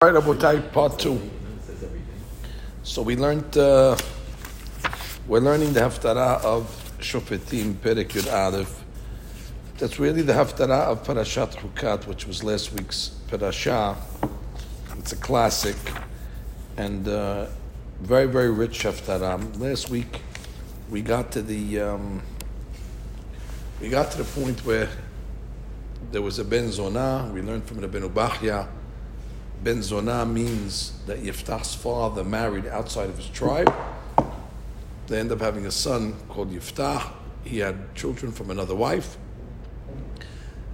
All right, Abotai, part two. So we learned, uh, we're learning the Haftarah of Shofetim, Perek Yud. That's really the Haftarah of Parashat Hukat, which was last week's Parashah. It's a classic and uh, very, very rich Haftarah. Last week we got to the, um, we got to the point where there was a Ben Zonah. We learned from the Ben Ben Zonah means that Yiftach's father married outside of his tribe. They end up having a son called Yiftach. He had children from another wife.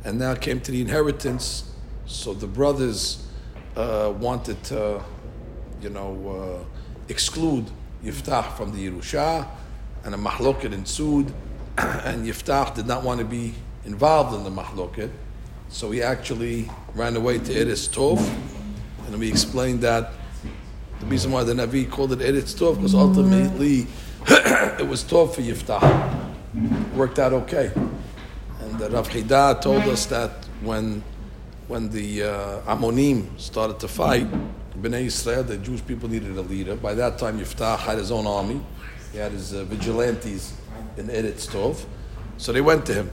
And now came to the inheritance. So the brothers uh, wanted to, you know, uh, exclude Yiftach from the Yerusha. And a mahloket ensued. and Yiftach did not want to be involved in the mahloket. So he actually ran away to Eretz Tov and we explained that the reason why the Navi called it Eretz Tov because ultimately it was Tov for Yiftach. It worked out okay. And the Rav Chida told us that when when the uh, Ammonim started to fight, Bnei Israel, the Jewish people needed a leader. By that time, Yiftach had his own army. He had his uh, vigilantes in Eretz Tov. So they went to him.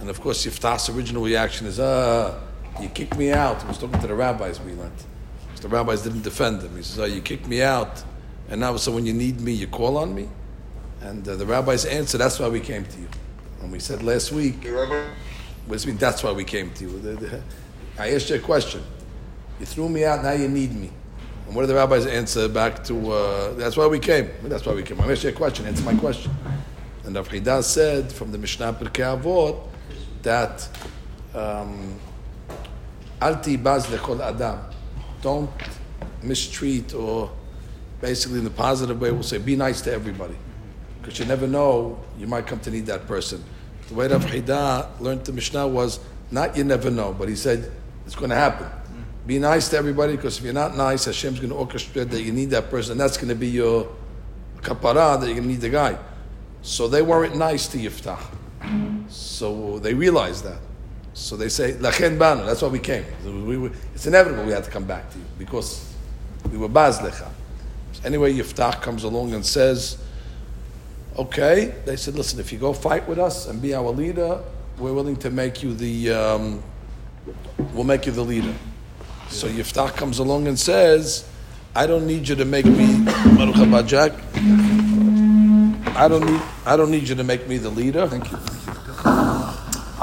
And of course, Yiftach's original reaction is, uh, you kicked me out. He was talking to the rabbis we learned. The rabbis didn't defend him. He says, oh, you kicked me out, and now so when you need me, you call on me? And uh, the rabbis answered, that's why we came to you. And we said last week, does mean that's why we came to you? I asked you a question. You threw me out, now you need me. And what did the rabbis answer back to, uh, that's why we came. That's why we came. I asked you a question, answer my question. And Rav Chida said from the Mishnah Pirkei Avot that um, Alti baz lekol adam. Don't mistreat or basically in the positive way, we'll say be nice to everybody. Because you never know, you might come to need that person. The way Rav Chida learned the Mishnah was not you never know, but he said it's going to happen. Be nice to everybody because if you're not nice, Hashem's going to orchestrate that you need that person. And That's going to be your kapara that you're going to need the guy. So they weren't nice to Yiftach. So they realized that. So they say, Lachen banu, that's why we came. We, we, it's inevitable we had to come back to you because we were baz lecha. Anyway, Yiftach comes along and says, okay, they said, listen, if you go fight with us and be our leader, we're willing to make you the, um, we'll make you the leader. So Yiftach comes along and says, I don't need you to make me, Baruch I don't need, I don't need you to make me the leader. Thank you.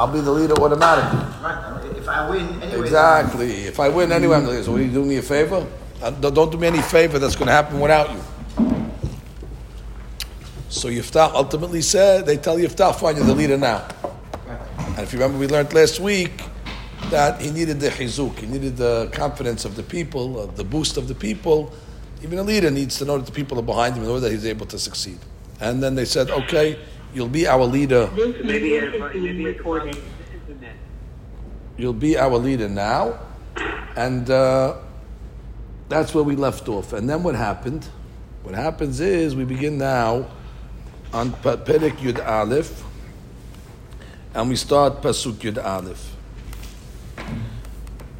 I'll be the leader automatically. Right. If I win anyway. Exactly. If I win anyway, I'm the leader. So will you do me a favor? Uh, don't do me any favor that's going to happen without you. So Yiftach ultimately said, they tell Yiftach, fine, you're the leader now. And if you remember, we learned last week that he needed the chizuk, he needed the confidence of the people, uh, the boost of the people. Even a leader needs to know that the people are behind him in order that he's able to succeed. And then they said, okay, you'll be our leader. Maybe it's being recorded. You'll be our leader now. And uh, that's where we left off. And then what happened? What happens is we begin now on Perek Yud Aleph, and we start Pasuk Yud Aleph.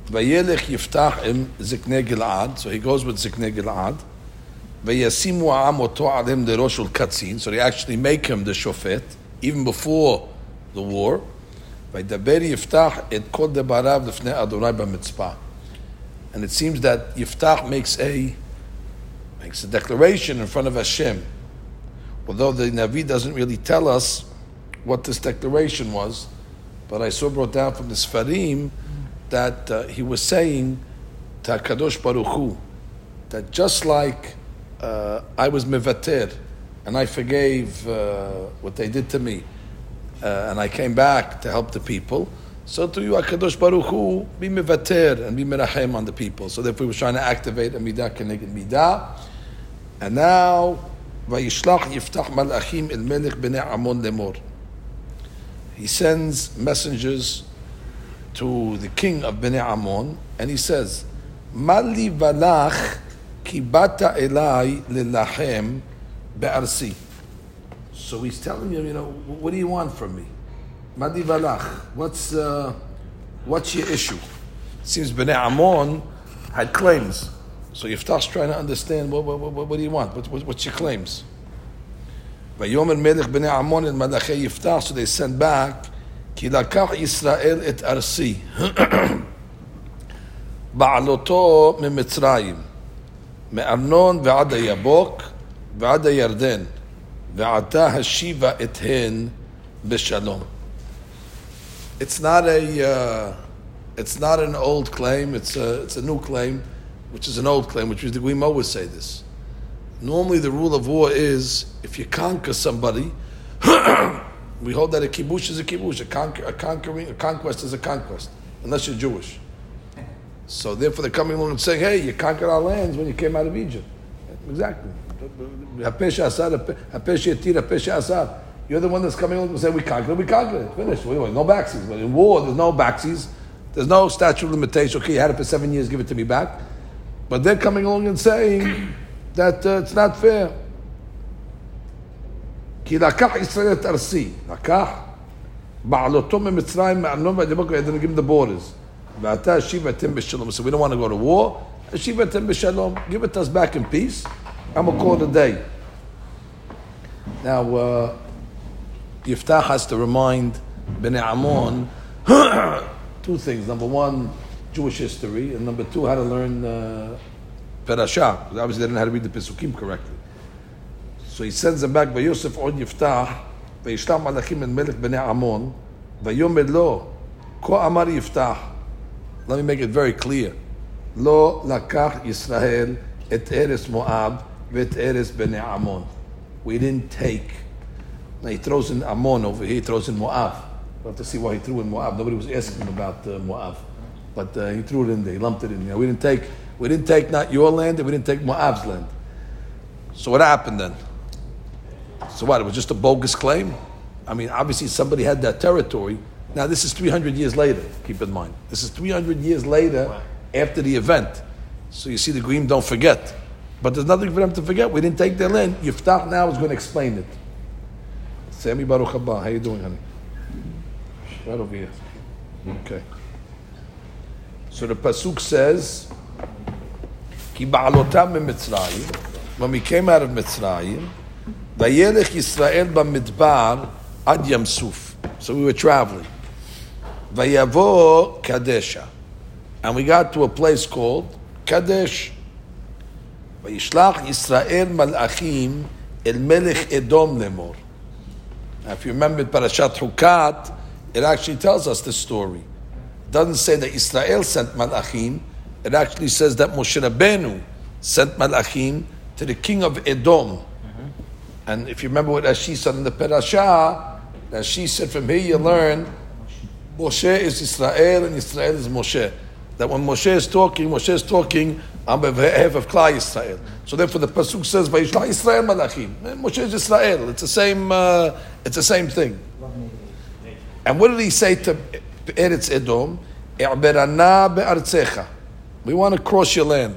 Vayelech Yiftach im Zikne Gilad, so he goes with Zikne Gilad. Vayasimu Amoto Alim the Roshul Katzin, so they actually make him the Shofet, even before the war. And it seems that Yiftach makes a makes a declaration in front of Hashem. Although the Navi doesn't really tell us what this declaration was, but I saw brought down from the Sfarim that uh, he was saying to Baruch Hu, that just like uh, I was mevater and I forgave uh, what they did to me, uh, and I came back to help the people. So to you, Hakadosh Baruch Hu, be mevater and be merachem on the people. So therefore, we were trying to activate a midah keneged midah, and now vayishlach yiftach malachim el melech bnei Amon lemor. He sends messengers to the king of Bnei Ammon, and he says, Mali valach kibata elai lilachem be'arsi. So he's telling him, you know, what do you want from me? Mali valach, what's, uh, what's your issue? It seems Bnei Ammon had claims. So Yiftach's trying to understand what, what, what, what do you want? What, what, what's your claims? ויאמר מלך בני עמון אל מלאכי יפתח, so they sent back, כי לקח ישראל את ארסי, בעלותו ממצרים, מארנון ועד היבוק ועד הירדן, ועתה השיבה את הן בשלום. It's not a, uh, it's not an old claim, it's a, it's a new claim, which is an old claim, which is the we always say this. Normally, the rule of war is if you conquer somebody, we hold that a kibush is a kibush, a, conquer, a conquering, a conquest is a conquest, unless you're Jewish. So therefore, they're coming along and saying, "Hey, you conquered our lands when you came out of Egypt." Exactly. You're the one that's coming along and saying, "We conquered, we conquered it, finished." No backsies. But in war, there's no backsies. There's no statute of limitation. Okay, you had it for seven years, give it to me back. But they're coming along and saying that uh, it's not fair. כי לקח ישראל את ארסי, לקח בעלותו ממצרים, מאמנון והדיבוק וידן give the borders. ועתה השיב אתם בשלום. So we don't want to go to war. השיב אתם בשלום. Give it us back in peace. I'm going to call it a day. Now, uh, Yiftach has to remind Bnei Ammon two things. Number one, Jewish history, and number two, how to learn uh, Perashah. Because obviously they didn't know how to read the Pesukim correctly. So he sends them back, ויוסף עוד יפתח, וישלח מלאכים אל מלך בני עמון, ויאמר לו, כה אמר יפתח, let me make it very clear. Lo lakach Yisrael et eres Moab vet eres bnei Ammon. We didn't take. Now he throws in Ammon over here. He throws in Moab. We'll have to see why he threw in Moab. Nobody was asking him about uh, Moab, but uh, he threw it in there. He lumped it in there. We didn't take. We didn't take not your land, and we didn't take Moab's land. So what happened then? So what? It was just a bogus claim. I mean, obviously somebody had that territory now this is 300 years later. Keep in mind, this is 300 years later after the event. So you see, the Green don't forget. But there's nothing for them to forget. We didn't take their land. Yiftach now is going to explain it. Sammy Baruch Haba, how you doing, honey? Right over here. Okay. So the pasuk says, "Ki ba'alotam Mitzrayim." When we came out of Mitzrayim, Vayelech Yisrael b'midbar ad Yam Suf. So we were traveling. Vayavo Kadesha, and we got to a place called Kadesh. Vayishlach Yisrael malachim el melech Edom lemor. Now, if you remember Parashat Hukat, it actually tells us the story. It doesn't say that Israel sent malachim. It actually says that Moshe Rabbeinu sent malachim to the king of Edom. And if you remember what Rashi said in the Parashah, Rashi said from here you learn Moshe is Israel and Israel is Moshe. That when Moshe is talking, Moshe is talking on behalf of Klal Israel. So therefore the pasuk says, "Vayishla Israel malachim." Moshe is Israel. It's the same. Uh, it's the same thing. And what did he say to Eretz Edom? Be'artzecha." We want to cross your land.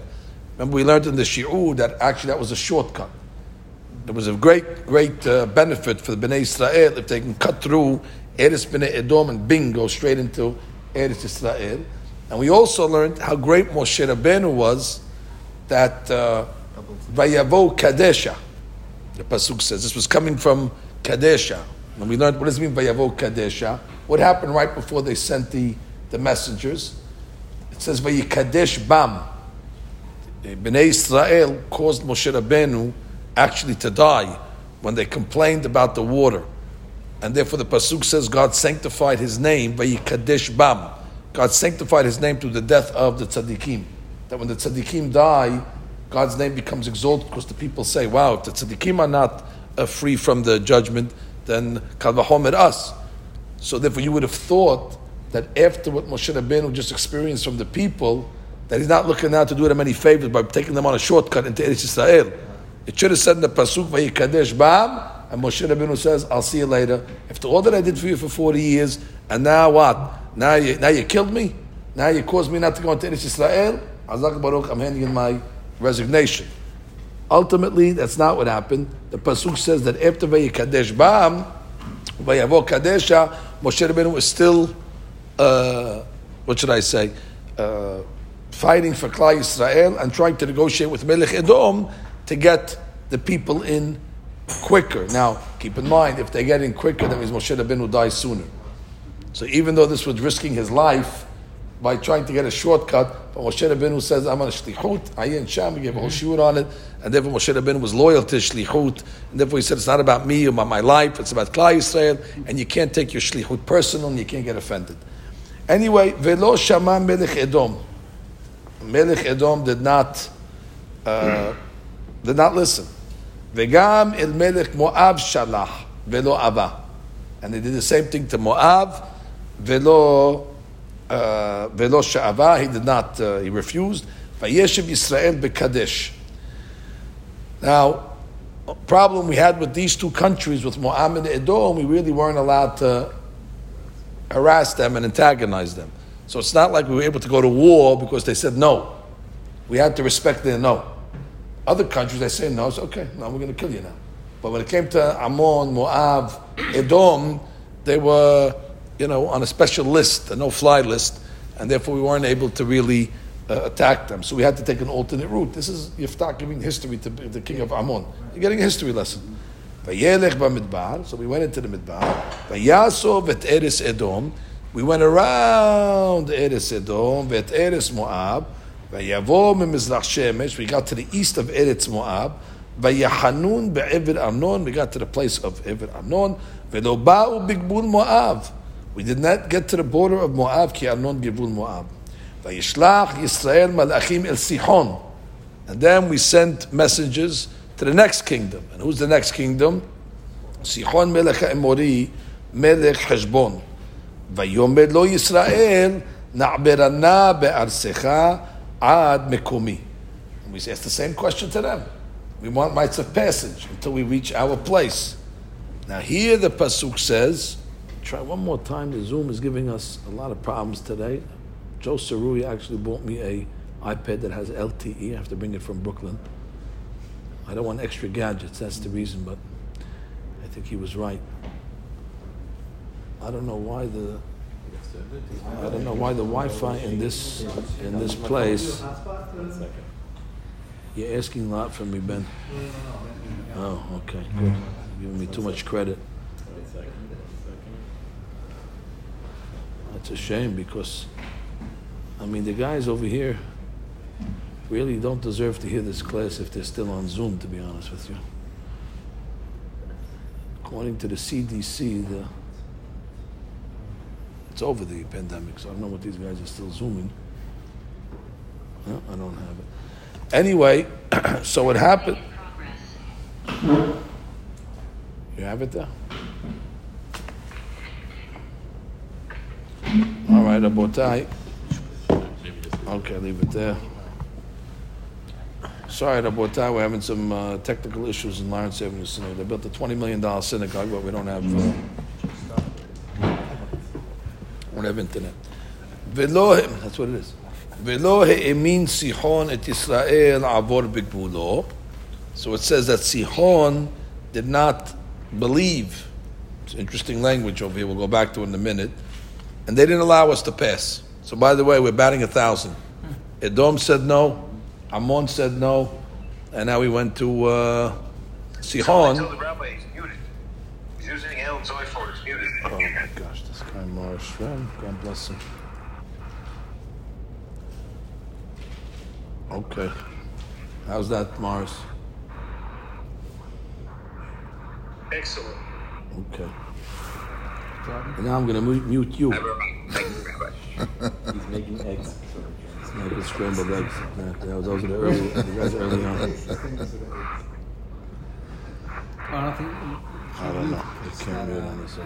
Remember, we learned in the Shi'ur that actually that was a shortcut. There was a great, great uh, benefit for the Bnei Israel if they can cut through Eretz Bnei Edom and bing, go straight into Eretz Israel. And we also learned how great Moshe Rabbeinu was that uh, Vayavo Kadesha, the Pasuk says. This was coming from Kadesha. And we learned what does it mean Vayavo Kadesha? What happened right before they sent the, the messengers? It says Vayikadesh Bam. Bnei Israel caused Moshe Rabbeinu actually to die when they complained about the water. And therefore the Pasuk says God sanctified his name, Vayikadesh Bam. God sanctified his name through the death of the tzaddikim. That when the tzaddikim die, God's name becomes exalted because the people say, wow, if the tzaddikim are not uh, free from the judgment, then kal vachomer us. So therefore you would have thought that after what Moshe Rabbeinu just experienced from the people, that he's not looking now to do them any favors by taking them on a shortcut into Eretz Israel. It should have said in the Pasuk, Vayikadesh Bam, and Moshe Rabbeinu says, I'll see you later. After all that I did for you for 40 years, and now what? Now you, now you killed me? Now you caused me not to go into Eretz Israel? Azak Baruch, I'm handing in my resignation. Ultimately, that's not what happened. The Pasuk says that after Vayikadesh Bam, Vayavo Kadesha, Moshe Rabbeinu was still, uh, what should I say, uh, fighting for Klal Yisrael and trying to negotiate with Melech Edom to get the people in quicker. Now, keep in mind, if they get in quicker, that means Moshe Rabbeinu dies sooner. So even though this was risking his life by trying to get a shortcut, but Moshe Rabbeinu says, I'm on a shlichut, ayin sham, gave a whole shiur on it, and therefore Moshe Rabbeinu was loyal to shlichut, and therefore he said, it's not about me, or about my life, it's about Klal Yisrael, and you can't take your shlichut personal, and you can't get offended. Anyway, velo shama melech Edom. Melech Edom did not, uh, did not listen. Vegam el melech Moab shalach, velo ava. And they did the same thing to Moab, velo uh, sha'ava, he did not, uh, he refused. Vayeshev Yisrael bekadesh. Now, problem we had with these two countries, with Moab and Edom, we really weren't allowed to harass them and antagonize them. So it's not like we were able to go to war because they said no. We had to respect their no. Other countries, they say no, it's okay, now we're going to kill you now. But when it came to Ammon, Moab, Edom, they were, you know, on a special list, a no-fly list, and therefore we weren't able to really uh, attack them. So we had to take an alternate route. This is Yiftach giving history to the king of Ammon. You're getting a history lesson. So we went into the midbar. We went around Eres Edom, vet Moab. Vayavo mimizrach Shemesh. We got to the east of Eretz Moab. Vayahanun be'ever Arnon. We got to the place of Ever Arnon. Velo ba'u bigbul Moab. We did not get to the border of Moab, ki Arnon givul Moab. Vayishlach Yisrael malachim el Sihon. And then we sent messages to the next kingdom. And who's the next kingdom? Sihon melech Emori, melech Heshbon. ויאמר לו ישראל, נעברנה בארצך ad mikumi. We ask the same question to them. We want rights of passage until we reach our place. Now here the pasuk says, try one more time. The Zoom is giving us a lot of problems today. Joe Cerui actually bought me a iPad that has LTE. I have to bring it from Brooklyn. I don't want extra gadgets. That's the reason. But I think he was right. I don't know why the I don't know why the Wi-Fi in this in this place. You're asking a lot from me, Ben. Oh, okay, good. You're giving me too much credit. That's a shame because, I mean, the guys over here really don't deserve to hear this class if they're still on Zoom, to be honest with you. According to the CDC, the it's over the pandemic, so I don't know what these guys are still zooming. No, I don't have it. Anyway, so what happened? You have it there? All right, Abotai. Okay, leave it there. Sorry, Rabotai, we're having some uh, technical issues in Lawrence Avenue Synagogue. They built a $20 million synagogue, but we don't have, uh, don't have internet. That's what it is. Velo he'emin Sihon et Yisrael avor b'gvulo. So it says that Sihon did not believe. It's interesting language over here. We'll go back to it in a minute. And they didn't allow us to pass. So by the way, we're batting a thousand. Edom said no. Ammon said no, and now we went to uh, Sihon. Tell the rabbi he's muted. He's using El Zoifor. It's muted. Oh my gosh, this guy God bless him. Okay, how's that, Mars? Excellent. Okay. And now I'm going to mute, mute you. Thank you, Rabbi. He's making eggs. Like the scrambled eggs. Yeah, that was, those are the early, the guys early on. I don't think. I don't know. I can't mute on this.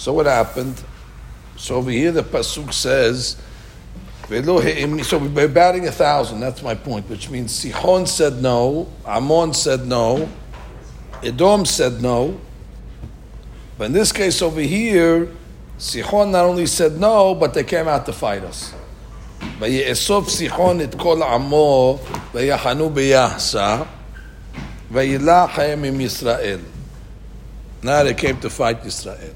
So what happened? So over here the pasuk says, "Velo he'im-" so we're batting a thousand. That's my point, which means Sihon said no, Ammon said no, Edom said no. But in this case over here, Sihon not only said no, but they came out to fight us. ויאסוף סיחון את כל עמו ויחנו ביחסה וילך הם עם ישראל. Now they came to fight Yisrael.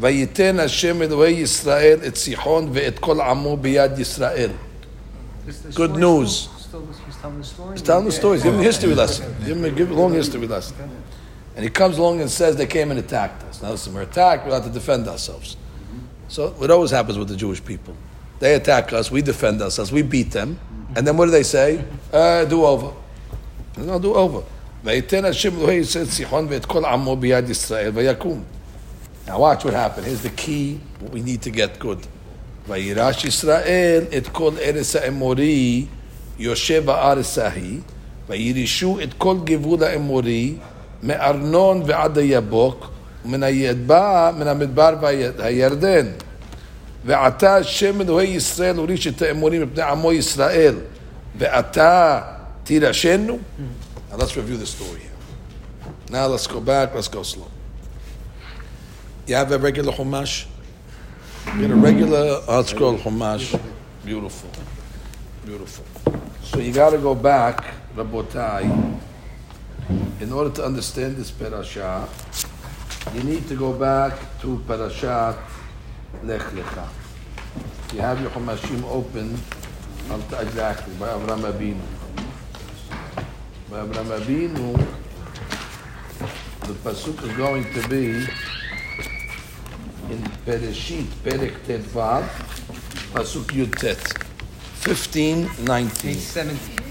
ויתן השם אלוהי ישראל את סיחון ואת כל עמו ביד ישראל. Is the Good story news. Still, still, he's telling the story. He's telling the stories. Give him a history lesson. Give him a, give a long history lesson. And he comes along and says they came and attacked us. Now listen, we're attacked. We have to defend ourselves. So what always happens with the Jewish people? They attack us. We defend ourselves. We beat them. And then what do they say? Uh, do over. No, do over. ויתן השם אלוהי ישראל סיחון ואת כל עמו ביד ישראל ויקום. Now watch what happened. Here's the key, what we need to get good. וירש ישראל את כל ארץ האמורי יושב בארץ ההיא, וירישו את כל גבול האמורי מארנון ועד היבוק, ומן הידבע, מן המדבר והירדן. ועתה השם אלוהי ישראל הוריש את האמורים מפני עמו ישראל, ועתה תירשנו? Now let's review the story here. Now let's go back, let's go slow. You have a regular Chumash? You get a regular hard scroll Chumash. Beautiful. Beautiful. So you got to go back, Rabotai. In order to understand this parasha, you need to go back to Parashat Lech Lecha. You have your Chumashim open, up exactly, by Avram Abinu. By Avram Abinu, the pasuk is going to be in Bereshit, Perek Tetvav, pasuk Yud Tet, 15, 19, Page 70.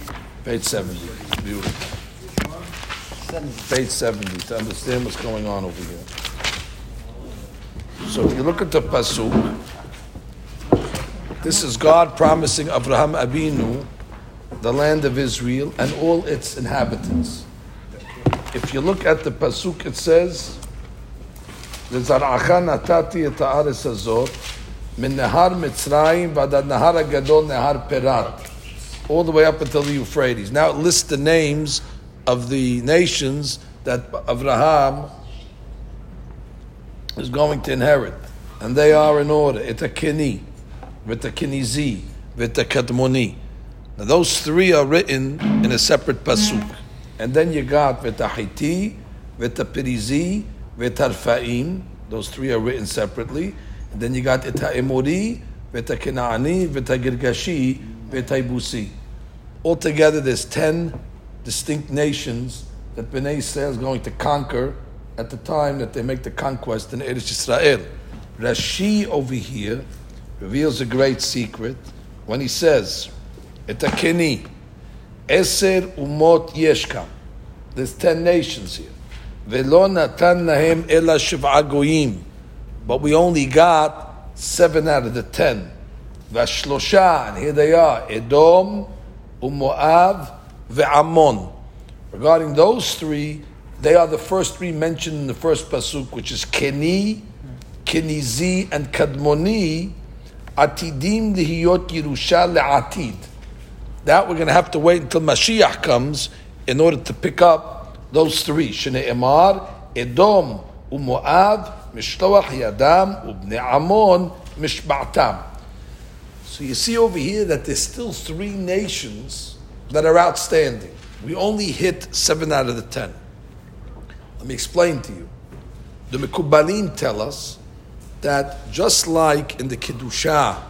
page 70. Beautiful. 70. Page 70 to understand what's going on over here. So if you look at the pasuk, this is God promising Abraham Abinu the land of Israel and all its inhabitants. If you look at the pasuk, it says, "לזרעך נתתי את הארץ הזאת, מנהר מצרים ועד הנהר הגדול, נהר פרת." all the way up until the Euphrates. Now it lists the names of the nations that Abraham is going to inherit. And they are in order. Itakini, Vitakinizi, Vitakadmoni. Now those three are written in a separate pasuk. And then you got Vitahiti, Vitapirizi, Vitarfaim. Those three are written separately. And then you got Itaimori, Vitakinaani, Vitagirgashi, Vitaibusi. Altogether, there's 10 distinct nations that Bnei Israel is going to conquer at the time that they make the conquest in Eretz Israel. Rashi over here reveals a great secret when he says, Etakeni, Eser umot yeshkam. There's 10 nations here. Natan. But we only got seven out of the 10. Vashlosha, and here they are, Edom, Umoav, Ve'amon. Regarding those three, they are the first three mentioned in the first pasuk, which is Keni, Kenizi, and Kadmoni, Atidim lihiyot Yerusha le'atid. That we're going to have to wait until Mashiach comes in order to pick up those three. Shene Emar, Edom, Umoav, Mishloach Yadam, Ubne Amon, Mishba'tam. So you see over here that there's still three nations that are outstanding. We only hit seven out of the ten. Let me explain to you. The Mekubalim tell us that just like in the Kiddusha,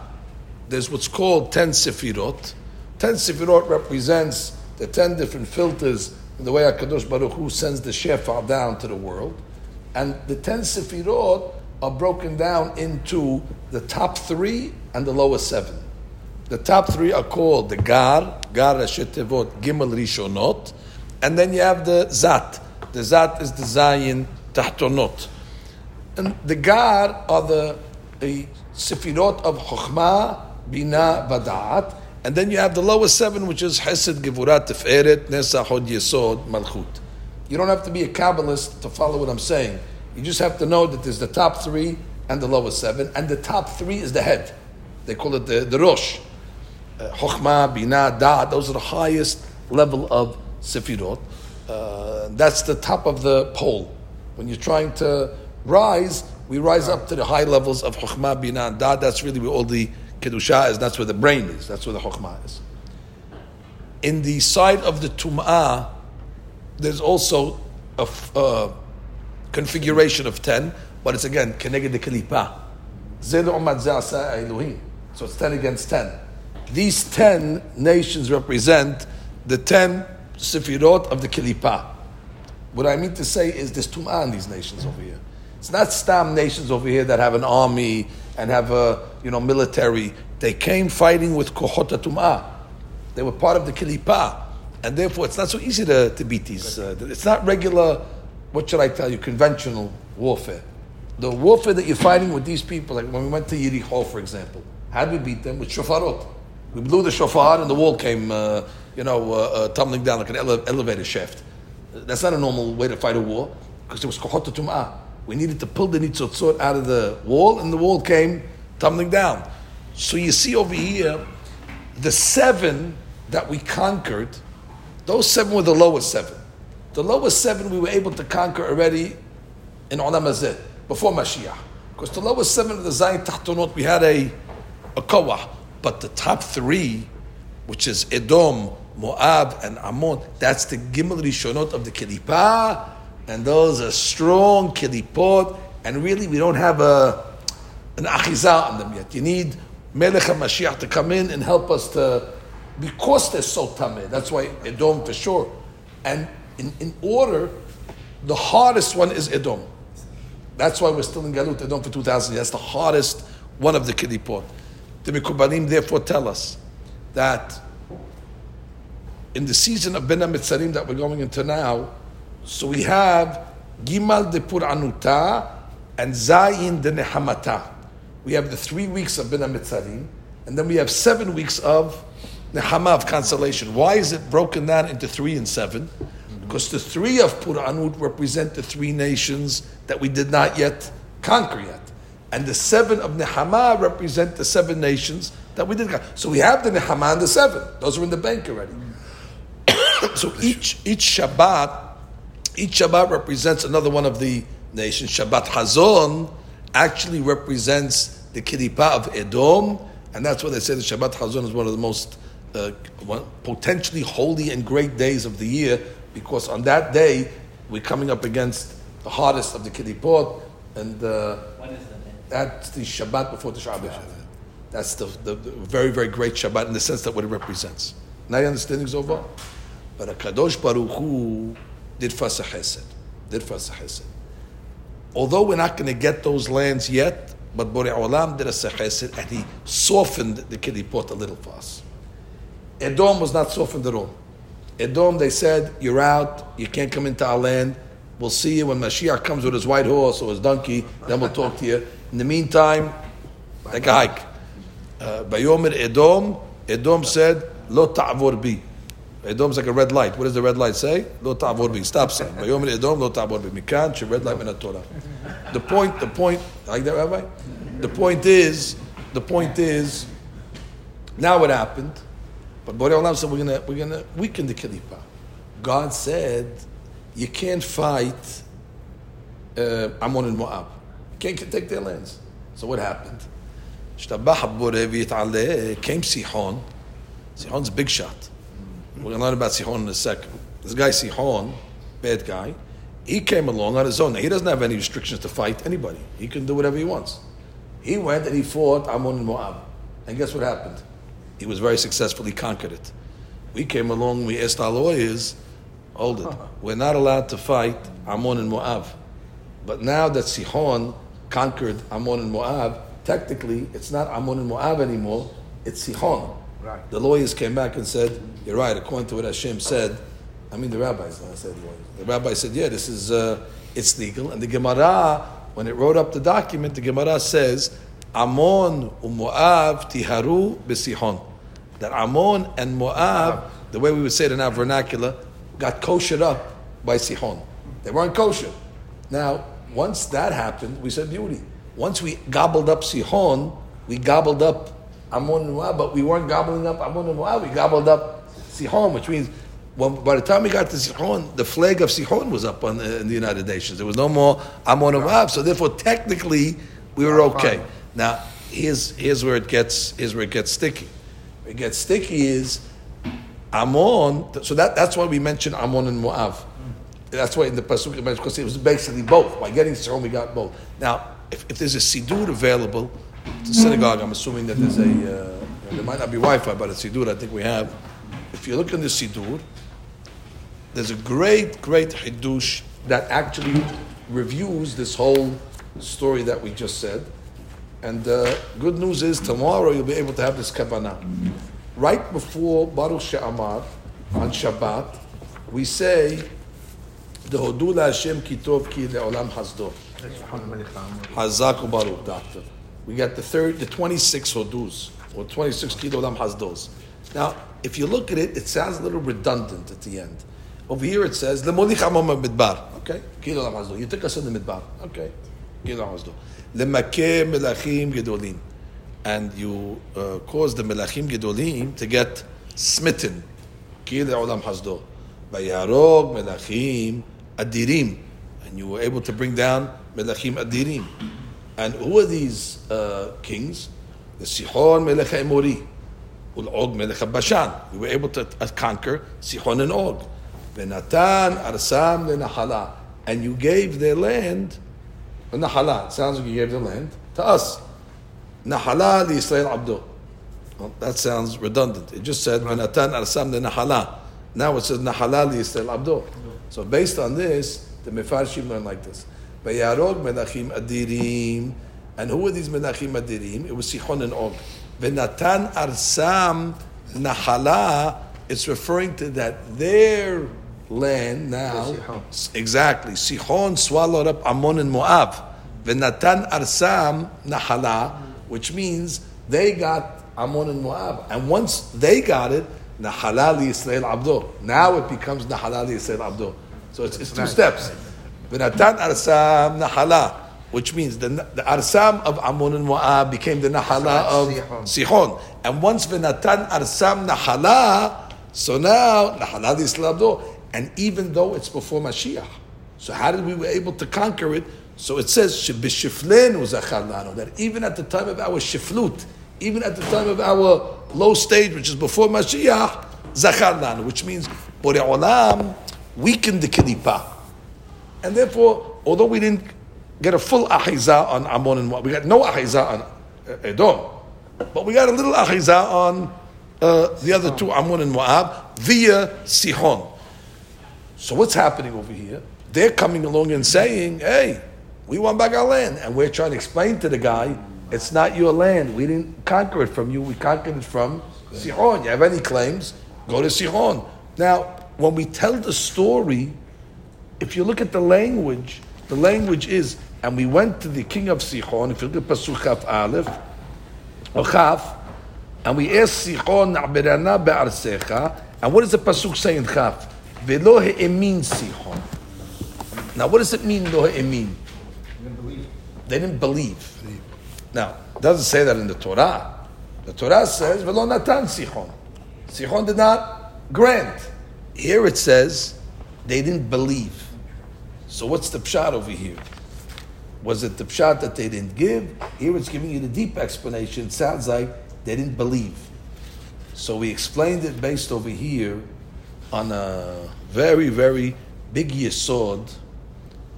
there's what's called ten sefirot. Ten sefirot represents the ten different filters the way HaKadosh Baruch Hu sends the shefa down to the world. And the ten sefirot are broken down into the top three and the lowest seven. The top three are called the Gar, Gar Rashetevot, Gimel Rishonot, and then you have the Zat. The Zat is the Zayin Tahtonot. And the Gar are the, the Sefirot of Chokhmah, Bina, Vada'at, and then you have the lowest seven, which is Hesed, Gevurat, Tiferet, Nesa, Hod, Yesod, Malchut. You don't have to be a Kabbalist to follow what I'm saying. You just have to know that there's the top three and the lowest seven, and the top three is the head. They call it the, the Rosh. Uh, Bina, Da, those are the highest level of Sefirot. Uh, that's the top of the pole. When you're trying to rise, we rise up to the high levels of Chokhmah, Bina, Da. That's really where all the Kedusha is. That's where the brain is. That's where the Chokhmah is. In the side of the Tum'ah, there's also a uh, configuration of 10, but it's again, Keneged the Elohim. So it's 10 against 10. These 10 nations represent the 10 Sefirot of the Kalipa. What I mean to say is there's Tum'ah in these nations over here. It's not Stam nations over here that have an army and have a you know military. They came fighting with Kohota Tum'ah. They were part of the Kilipa. And therefore, it's not so easy to, to beat these. Uh, it's not regular, what should I tell you, conventional warfare. The warfare that you're fighting with these people, like when we went to Yericho, for example, how did we beat them? With shofarot. We blew the shofar and the wall came, uh, you know, uh, uh, tumbling down like an ele- elevator shaft. That's not a normal way to fight a war because it was kohota tum'ah. We needed to pull the nitzotzot out of the wall and the wall came tumbling down. So you see over here, the seven that we conquered, those seven were the lowest seven. The lowest seven we were able to conquer already in Olam Hazeh, before Mashiach. Because the lowest seven of the Zayin Tahtonot, we had a, a Kawah. But the top three, which is Edom, Moab, and Ammon, that's the Gimel Rishonot of the Kilipah, and those are strong Kilipot, and really we don't have a, an Achizah on them yet. You need Melech HaMashiach to come in and help us to, because they're so tameh. That's why Edom for sure. And in, in order, the hardest one is Edom. That's why we're still in Galut Edom for 2,000 years. That's the hardest one of the Kilipot. The Mikubalim therefore tell us that in the season of Ben Amitzarim that we're going into now, so we have Gimal de Puranuta and Zayin de Nehamata. We have the three weeks of Ben Amitzarim, and then we have seven weeks of Nehama of consolation. Why is it broken down into three and seven? Because the three of Puranut represent the three nations that we did not yet conquer yet. And the seven of Nehama represent the seven nations that we did conquer. So we have the Nehama and the seven. Those are in the bank already. so each each Shabbat, each Shabbat represents another one of the nations. Shabbat Hazon actually represents the Kilipa of Edom, and that's why they say the Shabbat Hazon is one of the most uh, one, potentially holy and great days of the year, because on that day we're coming up against the hardest of the Kilipot, and uh, that's the Shabbat before the Shabbat. That's the, the, the very, very great Shabbat in the sense that what it represents. Now you understand, Zova? But a Kadosh Baruch Hu did Fasa Chesed. Did Fasa Chesed. Although we're not going to get those lands yet, but Borei Olam did a Chesed and he softened the Kilipot a little for us. Edom was not softened at all. Edom, they said, you're out, you can't come into our land. We'll see you when Mashiach comes with his white horse or his donkey, then we'll talk to you. In the meantime, take a hike. Uh, Bayomer Edom, Edom said, Lo ta'avor bi. Edom's like a red light. What does the red light say? Lo ta'avor bi. Stop saying. Bayomer Edom, lo ta'avor bi. Mikan, she red light min Torah. The point, the point, like that, Rabbi? The point is, the point is, now what happened? But Borei Olam said, we're gonna, we're gonna weaken the Kalipa. God said, you can't fight uh, Ammon and Moab. You can't take their lands. So what happened? Came Sihon. Sihon's a big shot. We're going to learn about Sihon in a second. This guy Sihon, bad guy, he came along on his own. Now, he doesn't have any restrictions to fight anybody. He can do whatever he wants. He went and he fought Ammon and Moab. And guess what happened? He was very successful. He conquered it. We came along, we asked our lawyers, hold it. We're not allowed to fight Ammon and Moab. But now that Sihon conquered Ammon and Moab, technically it's not Ammon and Moab anymore, it's Sihon. Right. The lawyers came back and said, You're right, according to what Hashem said. I mean, the rabbis, I said lawyers. The rabbi said, Yeah, this is, uh, it's legal. And the Gemara, when it wrote up the document, the Gemara says, Ammon Moab tiharu besihon. That Amon and Moab, the way we would say it in our vernacular, got koshered up by Sihon. They weren't kosher. Now, once that happened, we said beauty. Once we gobbled up Sihon, we gobbled up Ammon and Moab, but we weren't gobbling up Ammon and Moab, we gobbled up Sihon, which means when, by the time we got to Sihon, the flag of Sihon was up on the, in the United Nations. There was no more Ammon and Moab, so therefore, technically, we were okay. Now, here's, here's where it gets here's where it gets sticky. Where it gets sticky is Ammon. So that, that's why we mentioned Ammon and Moab. That's why in the pasuk because it was basically both. By getting Sihon, we got both. Now, if, if there's a sidur available, it's a synagogue. I'm assuming that there's a. Uh, there might not be Wi-Fi, but a sidur I think we have. If you look in the sidur, there's a great, great hidush that actually reviews this whole story that we just said. And the uh, good news is tomorrow you'll be able to have this kavanah. Right before Baruch She'amar on Shabbat, we say the Hodula Hashem Kitov Ki Le'olam Hasdo. Hazak Baruch, doctor. We got the third, the 26 Hodus, or 26 Ki Le'olam Hasdos. Now, if you look at it, it sounds a little redundant at the end. Over here it says, Lemolich Amom Midbar. Okay? Ki Le'olam Hasdo. You took us in the Midbar. Okay? Ki Le'olam Hasdo. Lemakeh Melachim Gedolim. And you uh, cause the Melachim Gedolim to get smitten. Ki Le'olam Hasdo. Vayarog Melachim Adirim. And you were able to bring down Melachim Adirim. And who are these uh, kings? The Sihon Melech Emori. Og Melech Bashan. We were able to uh, conquer Sihon and Og. Venatan Arsam Lenahala. And you gave their land, Nahala. Sounds like you gave the land to us. Nahala li Israel Abdo. Well, that sounds redundant. It just said Venatan Arsam Lenahala. Now it says Nahala li Israel Abdo. So based on this, the Mefarshim learn like this. Vayarog Menachim Adirim. And who were these Menachim Adirim? It was Sichon and Og. Venatan Arsam Nahala. It's referring to that their land now. Exactly. Sichon swallowed up Ammon and Moab. Venatan Arsam Nahala, which means they got Ammon and Moab. And once they got it, Nahala li Yisrael Abdo. Now it becomes Nahala li Yisrael Abdo. So it's, it's two steps. V'natan Arsam Nahala, which means the, the Arsam of Ammon and Moab became the Nahala of Sihon. And once V'natan Arsam Nahala, so now Nahala li Yisrael And even though it's before Mashiach, so how did we were able to conquer it? So it says Shibishiflen was that even at the time of our shiflut, even at the time of our low stage, which is before Mashiach, Zacharnan, which means Borei Olam weakened the Kilipa. And therefore, although we didn't get a full Ahiza on Ammon and Moab, we got no Ahiza on Edom, but we got a little Ahiza on uh, the other two, Ammon and Moab, via Sihon. So what's happening over here? They're coming along and saying, hey, we want back our land. And we're trying to explain to the guy, it's not your land. We didn't conquer it from you. We conquered it from Sihon. You have any claims? Go to Sihon. Now, when we tell the story, if you look at the language, the language is, and we went to the king of Sihon, if you look at Pasuk Chaf Aleph, or Chaf, and we asked Sihon, Na'berana be'arsecha, and what does the Pasuk say in Chaf? Velo he'emin Sihon. Now, what does it mean, lo he'emin? They didn't believe. Now, it doesn't say that in the Torah. The Torah says, Velo natan Sihon. Sihon did not grant. Here it says, they didn't believe. So what's the pshat over here? Was it the pshat that they didn't give? Here it's giving you the deep explanation. It sounds like they didn't believe. So we explained it based over here on a very, very big yesod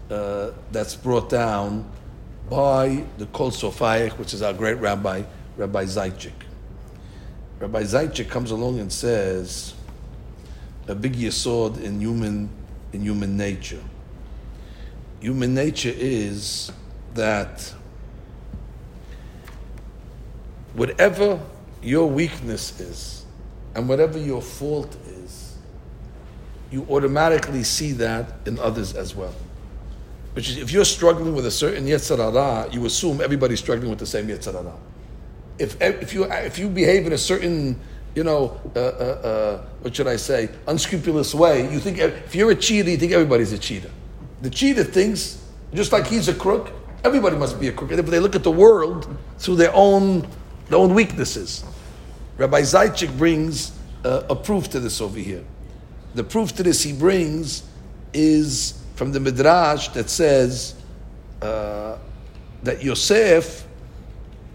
uh, that's brought down by the Kol Sofayich, which is our great rabbi, Rabbi Zaychik. Rabbi Zaychik comes along and says a big yesod in human in human nature. Human nature is that whatever your weakness is and whatever your fault is, you automatically see that in others as well. Which is, if you're struggling with a certain Yetzirah, you assume everybody's struggling with the same Yetzirah. If, if, you, if you behave in a certain, you know, uh, uh, uh, what should I say, unscrupulous way, you think, if you're a cheater, you think everybody's a cheater. The cheater thinks, just like he's a crook, everybody must be a crook. But they look at the world through their own, their own weaknesses. Rabbi Zaychik brings uh, a proof to this over here. The proof to this he brings is from the Midrash that says uh, that Yosef,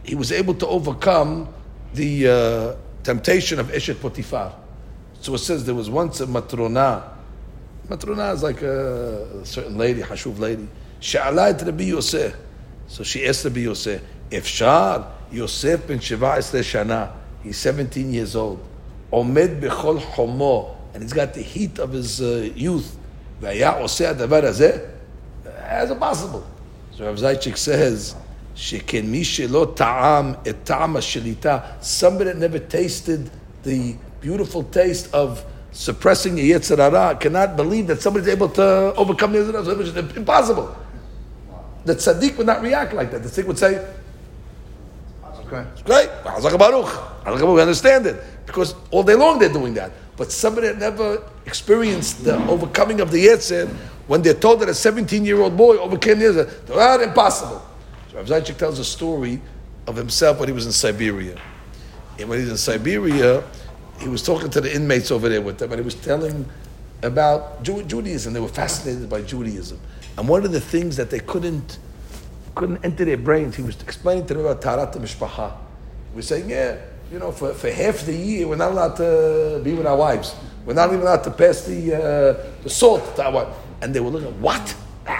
he was able to overcome the uh, temptation of Eshet Potifar. So it says there was once a matrona Matruna is like a, a certain lady, Hashuv lady. Sha'alayt Rabbi Yosef. So she asked Rabbi Yosef, if Shar, Yosef ben Shiva Shana, he's 17 years old, Omed bechol homo, and he's got the heat of his uh, youth. Vaya oseh adavar hazeh? As a possible. So Rav Zaychik says, שכן מי שלא טעם את טעם השליטה, somebody that never tasted the beautiful taste of suppressing the Yetzer Hara cannot believe that somebody's able to overcome the. It's impossible. The tzaddik would not react like that. The tzaddik would say, Okay. it's great. Baruch. We understand it. Because all day long they're doing that. But somebody that never experienced the overcoming of the Yetzer, when they're told that a 17 year old boy overcame the Yetzer, they're ah, impossible. So Rav Zaychik tells a story of himself when he was in Siberia. And when he was in Siberia, he was talking to the inmates over there with them, and he was telling about Ju- Judaism. They were fascinated by Judaism. And one of the things that they couldn't couldn't enter their brains, he was explaining to them about Taharat Mishpacha. He was saying, yeah, you know, for, for half the year, we're not allowed to be with our wives. We're not even allowed to pass the, uh, the salt to our. And they were looking, what?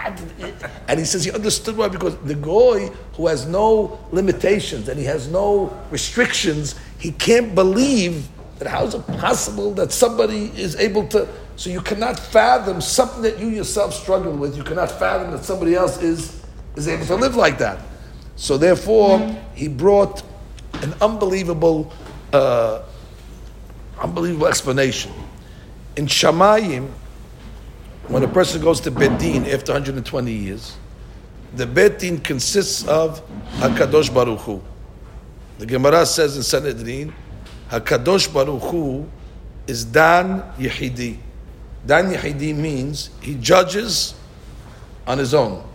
And he says he understood why, because the guy who has no limitations and he has no restrictions, he can't believe that how is it possible that somebody is able to. So you cannot fathom something that you yourself struggle with. You cannot fathom that somebody else is is able to live like that. So therefore, he brought an unbelievable, uh, unbelievable explanation. In Shamayim, when a person goes to Bedin after 120 years, the Bedin consists of Hakadosh Baruch Hu. The Gemara says in Sanhedrin, Hakadosh Baruch Hu is Dan Yehidi. Dan Yehidi means he judges on his own.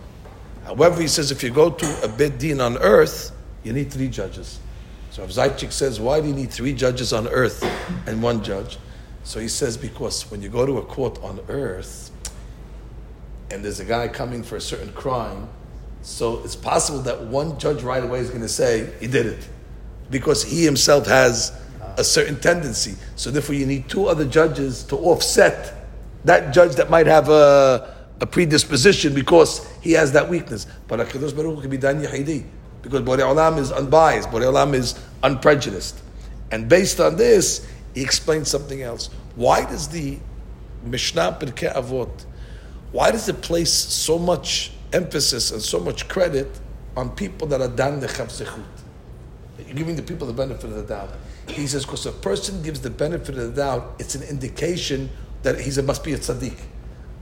However, he says if you go to a bed din on earth, you need three judges. So if Zaychik says, why do you need three judges on earth and one judge? So he says, because when you go to a court on earth and there's a guy coming for a certain crime, so it's possible that one judge right away is going to say, he did it. Because he himself has a certain tendency. So therefore you need two other judges to offset that judge that might have a, a predisposition because he has that weakness. But HaKadosh Baruch Hu can be Dan Yahidi because Borei Olam is unbiased, Borei Olam is unprejudiced. And based on this, he explains something else. Why does the Mishnah Pirkei Avot, why does it place so much emphasis and so much credit on people that are Dan Zechut? You're giving the people the benefit of the doubt. He says, because a person gives the benefit of the doubt, it's an indication that he must be a tzaddik.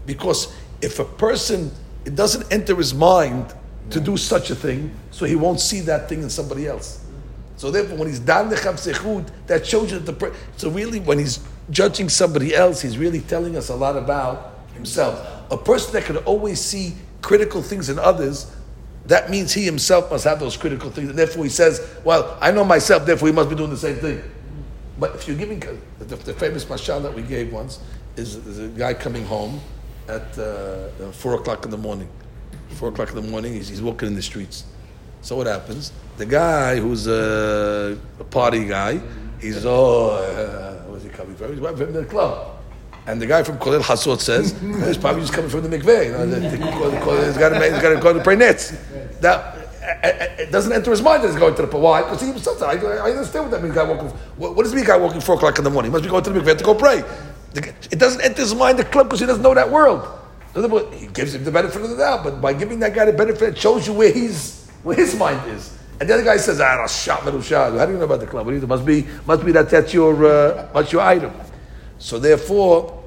Because if a person, it doesn't enter his mind to do such a thing, so he won't see that thing in somebody else. So therefore, when he's dan sechut, that shows you that the per- so really when he's judging somebody else, he's really telling us a lot about himself. A person that can always see critical things in others, that means he himself must have those critical things, and therefore he says, "Well, I know myself, therefore he must be doing the same thing." But if you're giving the, the famous mashal that we gave once is, is a guy coming home at uh, four o'clock in the morning. Four o'clock in the morning, he's, he's walking in the streets. So what happens? The guy who's a, a party guy, he's oh, uh, where's he coming from? He's from the club. And the guy from Kolel Hasot says, he's probably just coming from the mikveh. You know, the, the, the, he's got to pray netz. That it doesn't enter his mind that he's going to the why because he himself. I, I understand what that means. Guy walking. What, what does it mean? Guy walking four o'clock in the morning? He must be going to the mikveh to go pray. It doesn't enter his mind the club because he doesn't know that world. He gives him the benefit of the doubt, but by giving that guy the benefit, it shows you where he's where his mind is. And the other guy says, "Ah, shot How do you know about the club? You, must be must be that that's your uh, that's your item." So therefore,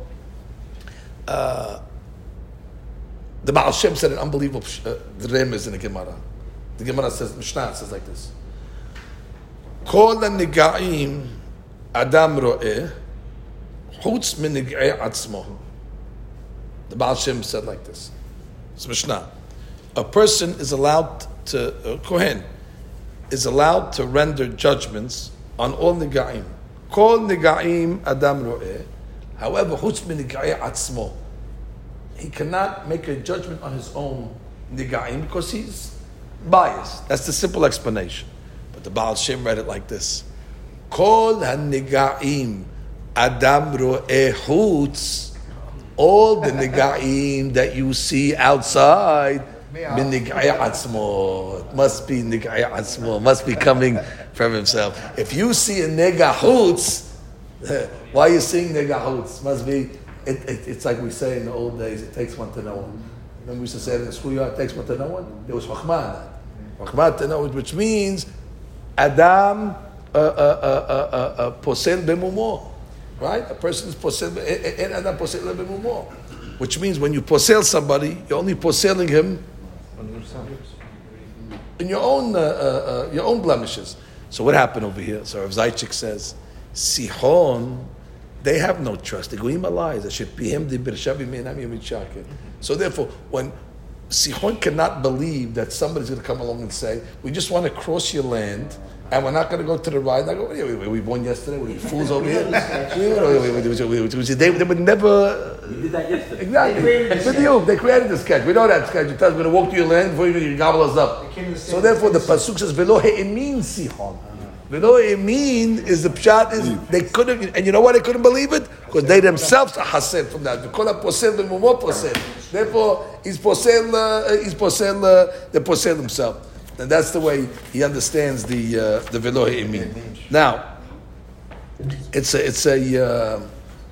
uh, the Baal Shem said an unbelievable uh, remez in the Gemara. The Gemara says, Mishnah says like this: "Kol nigaim adam ro'eh, chutz min atzmo." The Baal Shem said like this. It's Mishnah. A person is allowed to, a Kohen, is allowed to render judgments on all nigaim. Kol nigaim adam ro'eh. However, chutz min atzmo. He cannot make a judgment on his own nigaim because he's biased. That's the simple explanation. But the Baal Shem read it like this: Kol hanigaim adam ro'eh chutz all the negaim that you see outside, min nigaya atzmo, It must be must be coming from himself. If you see a negahutz, why are you seeing negahutz? Must be, it, it, it's like we say in the old days, it takes one to know one. Remember we used to say in the schoolyard, it takes one to know one? There was chachman. Chachman to know it, which means Adam uh, uh, uh, posel bemumo. Right? A person is posel, en Adam posel bemumo. Which means when you posel somebody, you're only poseling him in your own, uh, uh, uh, your own blemishes. So what happened over here? So Rav Zaychik says, Sihon, they have no trust. The goyim are lies. So therefore, when Sihon cannot believe that somebody's going to come along and say, "We just want to cross your land." And we're not going to go to the ride. I go, wait, wait, we won yesterday. Were you fools over here? they, they would never. You did that yesterday. Exactly. With you, they created the sketch. We know that sketch. It tells us we're going to walk to your land before you gobble us up. So therefore, the pasuk says, "Velo means Sihon." Velo mean is the pshat is they couldn't, and you know why they couldn't believe it? Because they themselves are hasid from that. Therefore, he's posel, uh, he's posel, uh, the posel himself. And that's the way he understands the uh, the velo mean. Now, it's a it's a uh,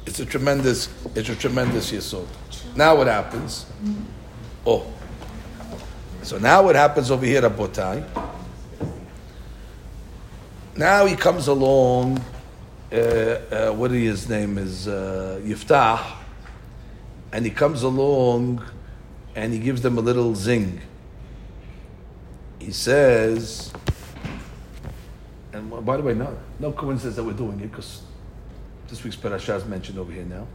it's a tremendous it's a tremendous yisod. Now what happens? Oh, so now what happens over here, Rabotai? Now he comes along. Uh, uh, what his name is uh, Yiftah, and he comes along, and he gives them a little zing. He says, and by the way, no, no coincidence that we're doing it because this week's parasha is mentioned over here now.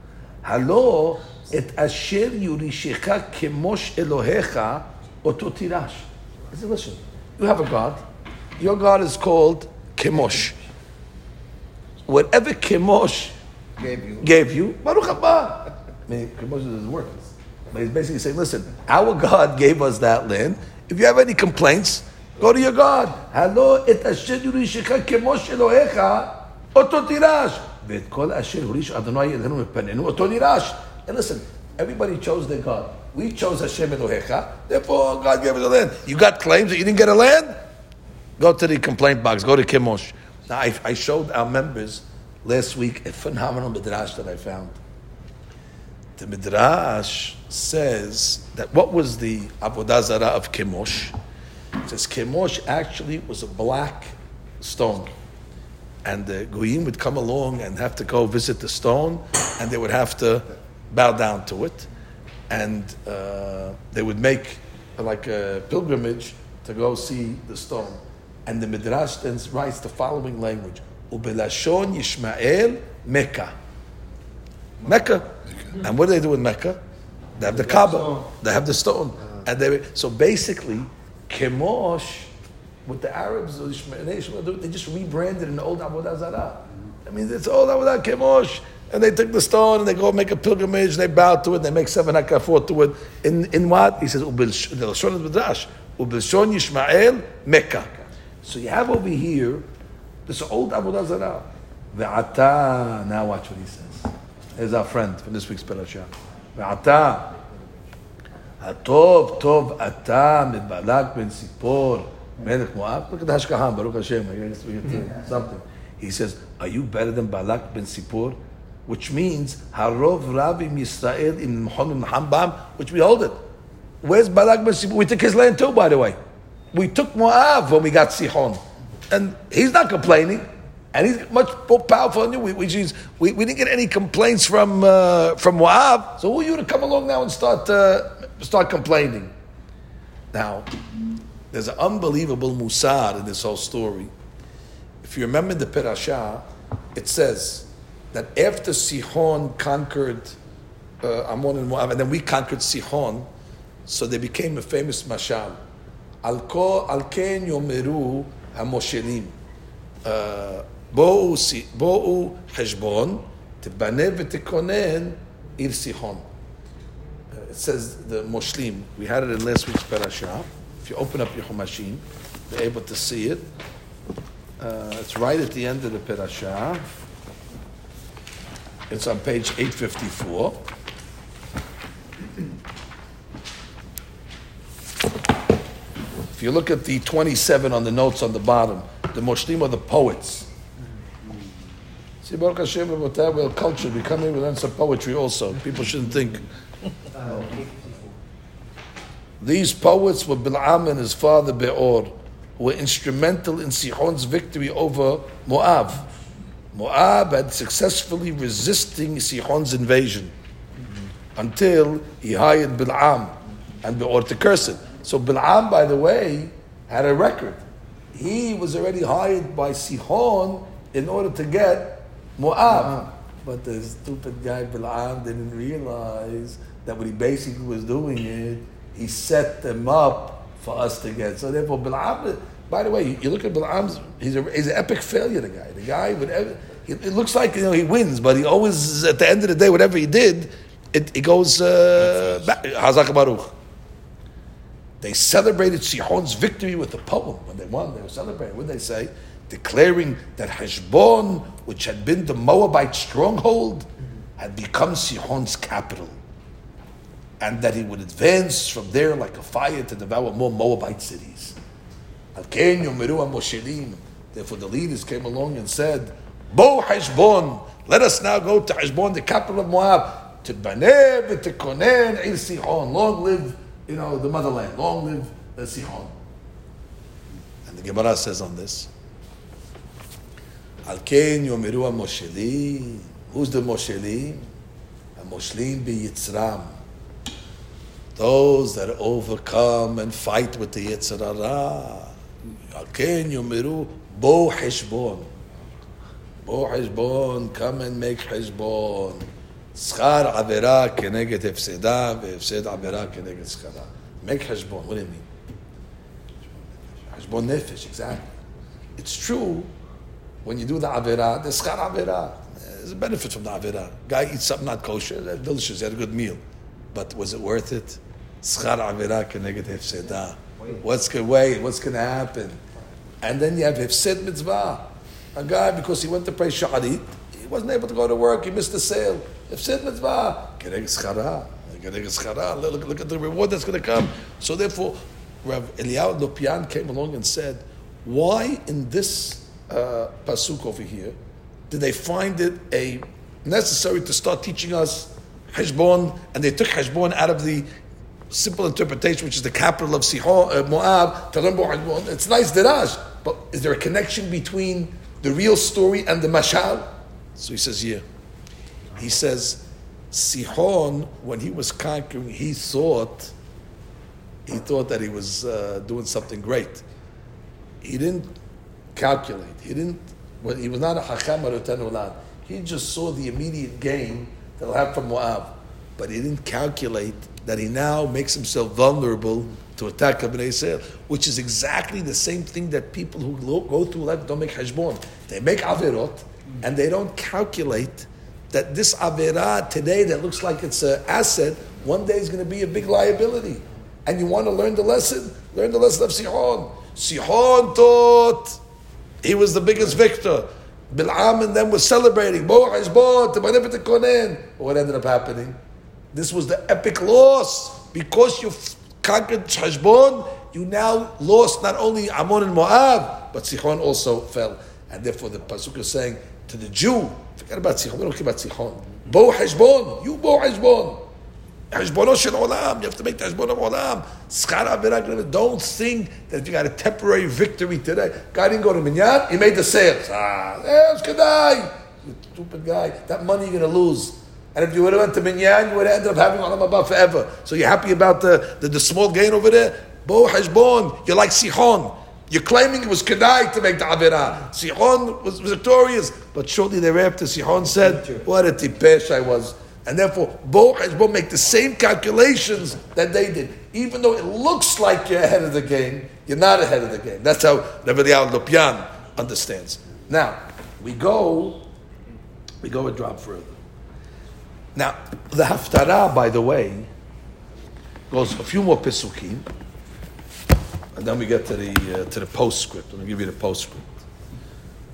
Halo et asher yurishecha kemosh Elohecha oto tirash. Said, listen, you have a God. Your God is called Kemosh. Whatever Kemosh gave you, gave you Baruch Haba. I mean, Kemosh doesn't work. But he's basically saying, listen, our God gave us that land. If you have any complaints, go to your God. Hello, et asher kemosh Elohecha, oto tirash. V'et Adonai Eloheinu mepanenu, oto tirash. And listen, everybody chose their God. We chose Hashem Elohecha, therefore God gave us a land. You got claims that you didn't get a land? Go to the complaint box, go to Kemosh. Now, I, I showed our members last week a phenomenal midrash that I found. The midrash says that what was the avodah zarah of Kemosh? It says Kemosh actually was a black stone. And the goyim would come along and have to go visit the stone, and they would have to bow down to it. And uh, they would make like a pilgrimage to go see the stone. And the Midrash then writes the following language: "Ubelashon Yishmael Mecca." Mecca. And what do they do in Mecca? They have the Kaaba. They have the stone. Uh-huh. And they so basically, Kemosh, what the Arabs or the Ishmael, they just rebranded an old Avodah Zarah. I mean, it's old Avodah Kemosh. And they took the stone and they go make a pilgrimage and they bow to it and they make seven hakafot to it. In, in what? He says, "Ubil- the Lashon is Midrash. Ubilshon Yishmael Mecca. So you have over here this old Avodah Zarah. Ve'ata. Now watch what he says. Here's our friend from this week's parasha. Ve'ata. הטוב טוב אתה מבלק בן ציפור מלך מואב. Look at the Hashkahan, Baruch Hashem. I guess we get something. He says, are you better than Balak ben Sipor? Which means, Harov Ravim Yisrael in Muhammad Muhammad, which we hold it. Where's Balak ben Sipor? We took his land too, by the way. We took Moab when we got Sihon. And he's not complaining. And he's much more powerful than you. We, which is, we, we didn't get any complaints from, uh, from Moab. So who are you to come along now and start, uh, start complaining? Now, there's an unbelievable musad in this whole story. If you remember the Perashah, it says that after Sihon conquered uh, Ammon and Moab, and then we conquered Sihon, so they became a famous mashal. Al ko- al ken yomeru hamoshelim. Uh, בואו Si- בואו חשבון, תבנה ותכונן עיר סיחון. Uh, It says the Moshlim. We had it in last week's parasha. If you open up your Chumashim, you're able to see it. Uh, it's right at the end of the parasha. It's on page 854. You look at the 27 on the notes on the bottom, the Moshlim are the poets. See, Baruch Hashem, we're cultured. We come here, we learn some poetry also. People shouldn't think. These poets were Bil'am and his father Be'or, who were instrumental in Sihon's victory over Moab. Moab had successfully resisting Sihon's invasion until he hired Bil'am and Be'or to curse it. So Bil'am, by the way, had a record. He was already hired by Sihon in order to get Moab. But the stupid guy Bil'am didn't realize that what he basically was doing is he set them up for us to get. So therefore, Bil'am, by the way, you look at Bil'am's, he's, a, he's an epic failure, the guy. The guy, whatever, it looks like you know he wins, but he always, at the end of the day, whatever he did, it, it goes uh, back. Hazak Baruch. They celebrated Sihon's victory with a poem. When they won, they were celebrating. What did they say? Declaring that Heshbon, which had been the Moabite stronghold, had become Sihon's capital. And that he would advance from there like a fire to devour more Moabite cities. Therefore, the leaders came along and said, Bo Heshbon, let us now go to Heshbon, the capital of Moab, to Banev, to Konen, Sihon. Long live, you know, the motherland. Long live uh, Sihon. And the Gemara says on this, Al Ken Yomiru Moshelim. Who's the Moshelim? Moshlim be Yitzram. Those that overcome and fight with the Yetzer Hara. Al Ken Yomiru Bo Heshbon. Bo Heshbon, come and make Heshbon. שכר עבירה כנגד הפסדה והפסד עבירה כנגד שכרה. Make חשבון, what do you mean? חשבון נפש, exactly. It's true, when you do the עבירה, there's שכר עבירה. There's a benefit from the עבירה. Guy eats something not kosher, that's delicious, he had a good meal. But was it worth it? שכר עבירה כנגד הפסדה. What's going wait? What's going to happen? And then you have הפסד mitzvah. A guy, because he went to pray shaharit, he wasn't able to go to work, he missed the sale. Hefsed mitzvah, keneg schara, keneg schara. Look, look at the reward that's going to come. So therefore, Rav Eliyahu Lopian came along and said, why in this uh, pasuk over here did they find it a necessary to start teaching us Heshbon, and they took Heshbon out of the simple interpretation, which is the capital of Sihon, uh, Moab, to learn about. It's nice derash, but is there a connection between the real story and the mashal? So he says, yeah. He says, Sihon, when he was conquering, he thought, he thought that he was uh, doing something great. He didn't calculate. He didn't. Well, he was not a hacham or He just saw the immediate gain that he'll have from Moab, but he didn't calculate that he now makes himself vulnerable to attack Bnei Israel, which is exactly the same thing that people who go through life don't make hashbon. They make averot, and they don't calculate that this avera today that looks like it's an asset, one day is going to be a big liability. And you want to learn the lesson? Learn the lesson of Sihon. Sihon thought he was the biggest victor. Bil'am and them was celebrating. What ended up happening? This was the epic loss. Because you conquered Heshbon, you now lost not only Ammon and Moab, but Sihon also fell. And therefore the Pasuk is saying to the Jew, forget about Sihon, we don't care about Sihon. Bo Heshbon, you Bo Heshbon. Heshbono shel olam. You have to make the heshbon of olam. Don't think that if you got a temporary victory today, guy didn't go to minyan, he made the sales. Ah, there's kedai. You stupid guy. That money you're going to lose. And if you would have went to minyan, you would have ended up having olam haba forever. So you're happy about the, the, the small gain over there? Bo heshbon. You're like Sihon. You're claiming it was Kedai to make the Avirah. Sihon was victorious, but shortly thereafter, Sihon said, What a tipesh I was. And therefore, Bo Hezbo make the same calculations that they did. Even though it looks like you're ahead of the game, you're not ahead of the game. That's how Rabbi Eliyahu Lopian understands. Now, we go, we go a drop further. Now, the Haftarah, by the way, goes a few more Pesukim, and then we get to the, uh, to the postscript. I'm going to give you the postscript.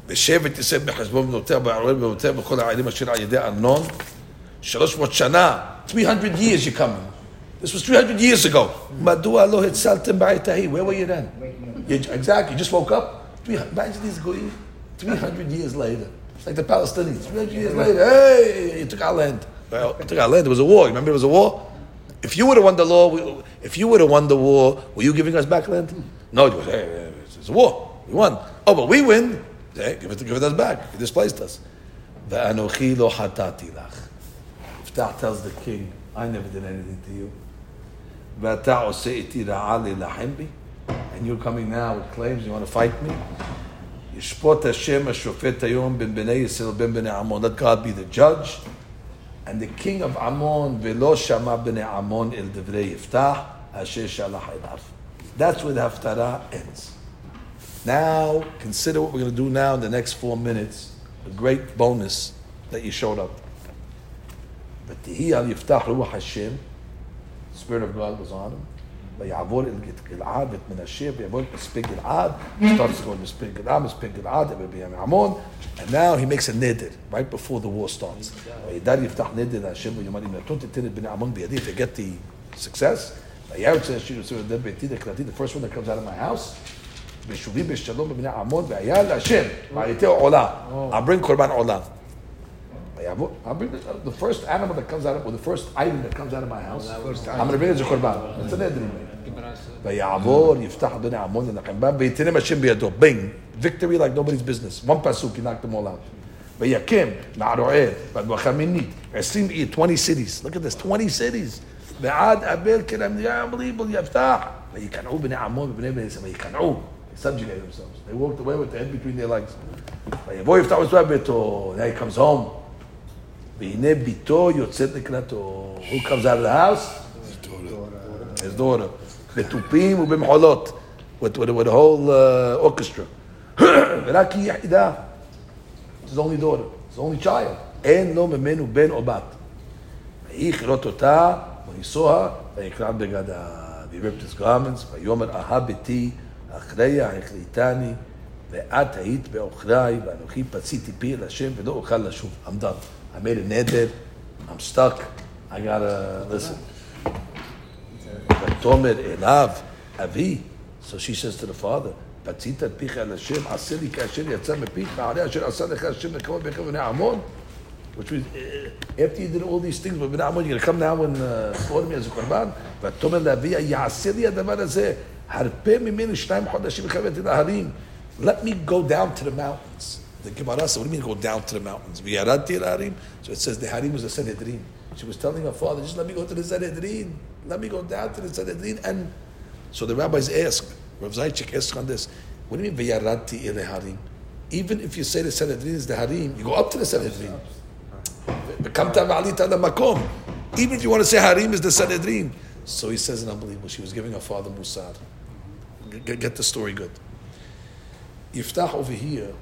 בשבט יוסף בחשבון בנותיה, בערל בנותיה, בכל העלים אשר על ידי ארנון, 300 שנה, 300 years you're coming. This was 300 years ago. Madua lo hitzaltem ba'itahi. Where were you then? You, exactly. You just woke up. Three- Imagine these goyim 300 years later. It's like the Palestinians. 300 years later, hey, you took our land. Well, you took our land. There was a war. Remember, there was a war. If you would have won the law, if you would have won the war, were you giving us back land? No, it was, hey, it's a war. We won. Oh, but we win. Hey, give, it, give it us back. He displaced us. If lo hatati lach. Tells the king, I never did anything to you. And you're coming now with claims, you want to fight me? Let God be the judge. And the king of Ammon, Velo Shama b'nei Ammon el Devrei Yiftah, Asher Shalach Elav. That's where the Haftarah ends. Now, consider what we're going to do now in the next four minutes. A great bonus that you showed up. But the al Yiftah Ruach Hashem, Spirit of God was on him. ויעבור אל גלעד ואת מנשה, ויעבור את מספי גלעד, starts to go to מספי גלעד, מספי גלעד, ובימי עמון, and now he makes a neder, right before the war starts. וידע יפתח נדר להשם ויאמר אם נתון תיתן את בני עמון בידי, if you get the success, וירצה השיר יוצא לדבר ביתי דקלתי, the first one that comes out of my house, ביישובים בשלום בבני עמון, והיה להשם, ועייתי עולה, I'll bring קורבן עולה. ויעבור- I'll bring the, the first animal that comes out of, or the first item that comes out of my house, I'm going to bring it as a korban. It's an edrim. ויעבור יפתח אדוני עמון לנחם בם ויתנם השם בידו. Bing. Victory like nobody's business. One pasuk, he knocked them all out. ויקים מערוער והדמחה מינית. 20 עיר, 20 cities. Look at this, 20 cities. ועד אבל כלם, unbelievable, יפתח. ויקנעו בני עמון ובני בני ישראל. ויקנעו. They subjugated themselves. They walked away with the head between their legs. ויבוא יפתח ושבע ביתו. Now he comes home. והנה ביתו יוצאת לקראתו. Who comes out of the house? his daughter, בתופים ובמחולות, with, with, with the whole uh, orchestra. ורק היא יחידה. His only daughter, his only child. אין לו ממנו בן או בת. ויהי כלות אותה, ויסוה, ויקרע בגדה. He ripped his garments, ויאמר אהה ביתי, אחריה החליטני, ואת היית בעוכריי, ואנוכי פציתי פי אל השם, ולא אוכל לשוב. I'm done. I made a neder, I'm stuck, I gotta listen. ותאמר אליו, אבי, so she says to the father, פצית את פיך אל השם, עשה לי כאשר יצא מפיך, הרי אשר עשה לך השם לקרוב בך בני עמון. Which means, uh, after you did all these things with בני עמון, you're going to come now and uh, slaughter me as a קורבן? ותאמר לאביה, יעשה לי הדבר הזה, הרפה ממני שניים חודשים וחבאתי להרים. Let me go down to the mountains. The Gemara said, what do you mean go down to the mountains? וירדתי אל ההרים? So it says the harim was the Sanhedrin. She was telling her father, just let me go to the Sanhedrin. Let me go down to the Sanhedrin. And so the rabbis ask, Rav Zaychik asked on this, what do you mean, Vayaradti ile harim? Even if you say the Sanhedrin is the harim, you go up to the Sanhedrin. Even if you want to say harim is the Sanhedrin. So he says, an unbelievable, she was giving her father Musar. Get, get the story good. Yiftach over here,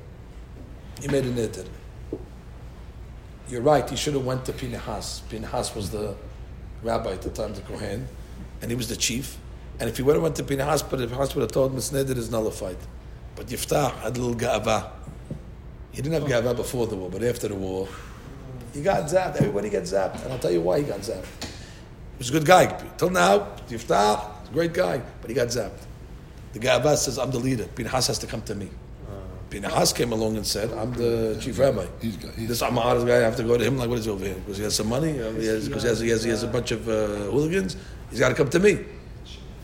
he made a neder. You're right, he should have went to Pinhas. Pinhas was the rabbi at the time, the Kohen, and he was the chief. And if he have went to if Pinehas would have told him neder is nullified. But Yiftach had a little ga'ava. He didn't have ga'ava before the war, but after the war, he got zapped. Everybody gets zapped. And I'll tell you why he got zapped. He was a good guy. Till now, a great guy, but he got zapped. The Ga'ava says, I'm the leader. Pinehas has to come to me. Pinehas came along and said, I'm the chief rabbi. He's got- he's- this Amar guy, I have to go to him. Like, what is he over here? Because he has some money? Uh, he has, because he has, he, has, he has a bunch of uh, hooligans? He's got to come to me.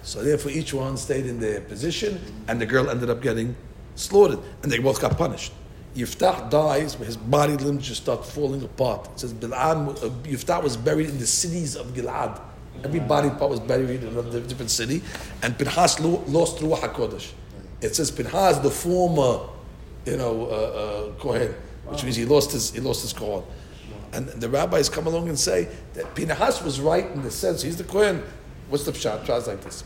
So therefore, each one stayed in their position, and the girl ended up getting slaughtered, and they both got punished. Yiftach dies, but his body limbs just start falling apart. It says Bil'am, uh, Yiftach was buried in the cities of Gilad. Every body part was buried in a different city, and Pinhas lo- lost Ruach HaKodesh. It says Pinhas, the former, you know, uh, uh, Kohen, which means he lost his he lost his Kohen. And the rabbis come along and say that Pinhas was right in the sense he's the Kohen. What's the pshat? Pshat's like this.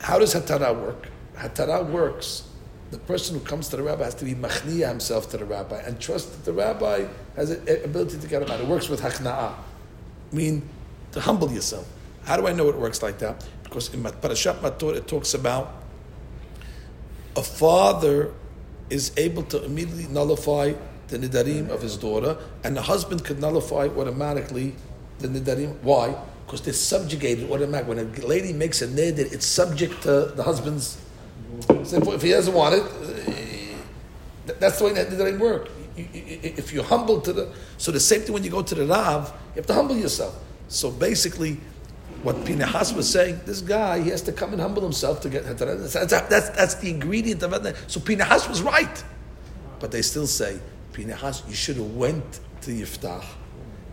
How does Hatara work? Hatara works. The person who comes to the rabbi has to be machniya himself to the rabbi and trust that the rabbi has an ability to get him out. It works with hakna'ah. I mean, to humble yourself. How do I know it works like that? Because in Parashat Matot it talks about a father is able to immediately nullify the nidarim of his daughter, and the husband could nullify automatically the nidarim. Why? because they're subjugated automatically. When a lady makes a neder, it's subject to the husband's. So if he doesn't want it, uh, that's the way that doesn't work. If you're humble to the, so the same thing when you go to the Rav, you have to humble yourself. So basically, what Pinehas was saying, this guy, he has to come and humble himself to get that's, that's, that's, that's the ingredient of it. So Pinehas was right. But they still say, Pinehas, you should have went to Yiftach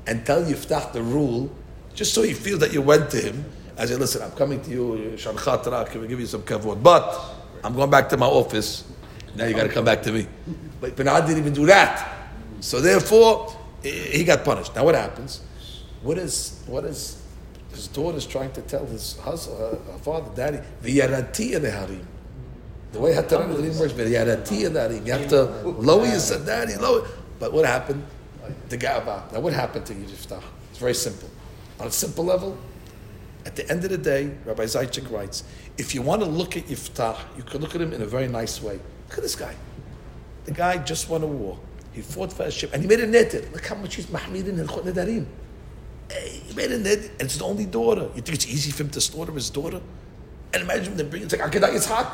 and tell Yiftach the rule, just so he feels that you went to him. I say, listen, I'm coming to you, Shan Khatra, can we give you some kavod? But I'm going back to my office. Now you got to come back to me. But Pinehas didn't even do that. So therefore, he he got punished. Now what happens? What is, what is, his daughter's trying to tell his husband, her, uh, her father, daddy, v'yarati harim. The way Hataran Harim works, v'yarati harim. You have to lower yourself, daddy, lower. But what happened? The Ga'aba. Now what happened to Yiftach? It's very simple. On a simple level, at the end of the day, Rabbi Zaychik writes, if you want to look at Yiftach, you can look at him in a very nice way. Look at this guy. The guy just won a war. He fought for his ship, and he made a neder. Look how much he's mahmidin in Chut Nedarim. Hey, He made a net, and it's the only daughter. You think it's easy for him to slaughter his daughter? And imagine them bringing, it's like Akedah Yitzhak.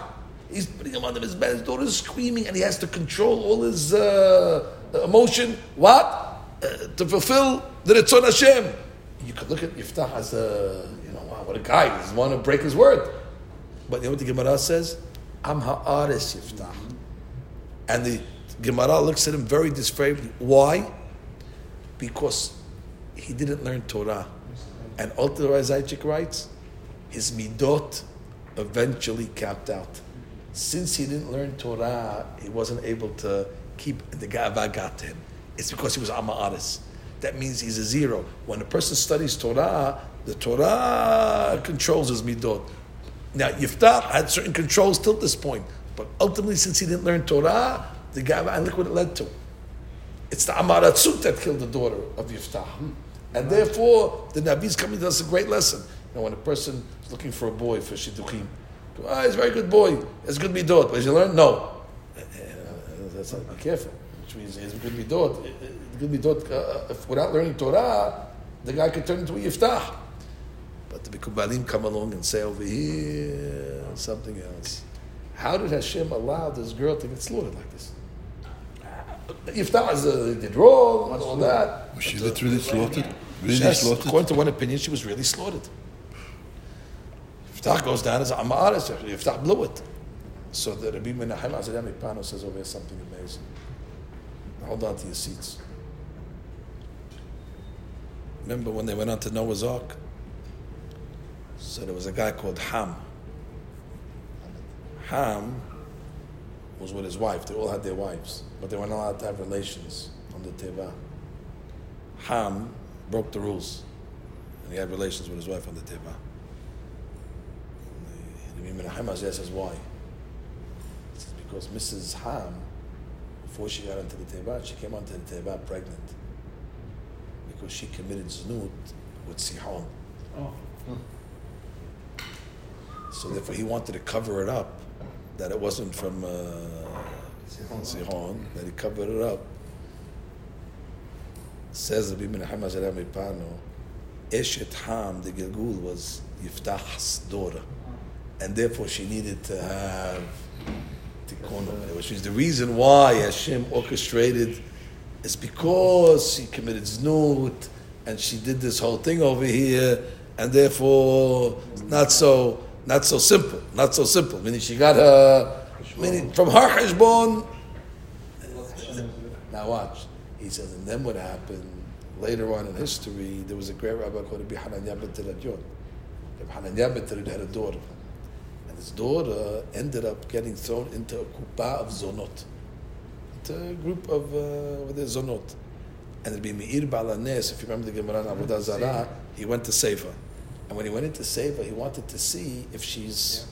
He's putting him under his bed, his daughter's screaming, and he has to control all his uh, emotion. What? Uh, to fulfill the Ritzon Hashem. You could look at Yiftach as a, you know, wow, what a guy. He doesn't want to break his word. But you know what the Gemara says? I'm ha'aris Yiftach. And the Gemara looks at him very disfavorably. Why? Because he didn't learn Torah. And Alter Zaychik writes, his midot eventually capped out. Since he didn't learn Torah, he wasn't able to keep the Ga'ava got to him. It's because he was Ama'aris. That means he's a zero. When a person studies Torah, the Torah controls his midot. Now, Yiftach had certain controls till this point, but ultimately, since he didn't learn Torah, the Ga'ava, and look what it led to. It's the Amaratzut that killed the daughter of Yiftach. And therefore, the Nabi's coming to us a great lesson. You know, when a person is looking for a boy for Shidduchim, ah, he's a very good boy, it's good midot, but he learned? No. Uh, That's not, be careful. Which means he's a good midot. Uh, uh, Good midot, uh, if without learning Torah, the guy could turn into a Yiftach. But the Mekubalim come along and say over here something else. How did Hashem allow this girl to get slaughtered like this? Yiftach is, uh, did wrong and all that. Was she literally slaughtered? Really Yes, slaughtered? according to one opinion, she was really slaughtered. Yiftach goes down as a Amaris. Yiftach blew it. So the Rabbi Menachem Azadam Pano says over here something amazing. Hold on to your seats. Remember when they went on to Noah's Ark? So there was a guy called Ham. Ham was with his wife. They all had their wives, but they weren't allowed to have relations on the Teva. Ham broke the rules, and he had relations with his wife on the Teva. The Rabbi Menachem Azeh says why? He says because Mrs. Ham, before she got into the Teva, she came onto the Teva pregnant because she committed znut with Sihon. So therefore, he wanted to cover it up, that it wasn't from uh, Sihon, that he covered it up. Says Bimon Hamazarami Pano, Eshet Ham, the Gilgul was Yiftach's daughter, and therefore she needed to have tikkun, which means the reason why Hashem orchestrated is because she committed znut and she did this whole thing over here, and therefore not so not so simple, not so simple. Meaning she got her, meaning from her heshbon. Now watch. He says, and then what happened later on in history? There was a great rabbi called Rabbi Hananya ben Teradion. Rabbi Hananya ben Teradion had a daughter, and his daughter ended up getting thrown into a kupa of zonot, into a group of uh, with the zonot. And Rabbi Meir Baal HaNes, if you remember the Gemara in Avodah Zarah, he went to save her. And when he went in to save her, he wanted to see if she's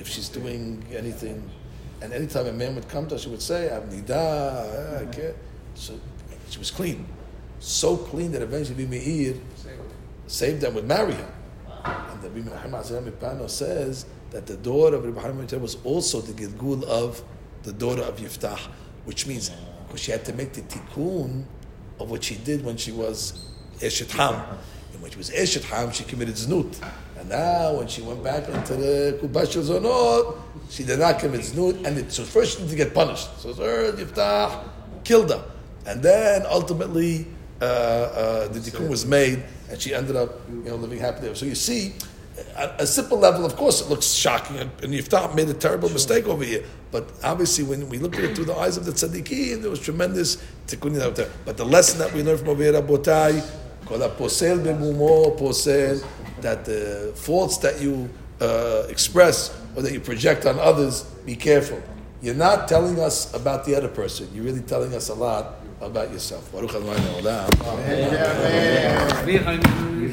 if she's doing anything. And anytime a man would come to her, she would say, "I'm nida." I can't." So she was clean, so clean that eventually Meir saved them, would marry her. And the Rabbi Pano says that the daughter of Rabbi Hanan was also the Gilgul of the daughter of Yiftach, which means because she had to make the tikkun of what she did when she was Eshet Ham. And when she was Eshet Ham, she committed znut. And now, when she went back into the Kubash Zonot, she did not commit znut. And it, so first she needed to get punished. So her Yiftach killed her. And then ultimately, uh, uh, the tikkun was made, and she ended up, you know, living happily. ever. So you see, at a simple level, of course, it looks shocking, and and Yiftach made a terrible mistake over here. But obviously, when we look at it through the eyes of the tzaddikim, there was tremendous tikkunim out there. But the lesson that we learned from over here, Rabotai, posel posel, that the faults that you uh, express or that you project on others, be careful. You're not telling us about the other person. You're really telling us a lot about yourself.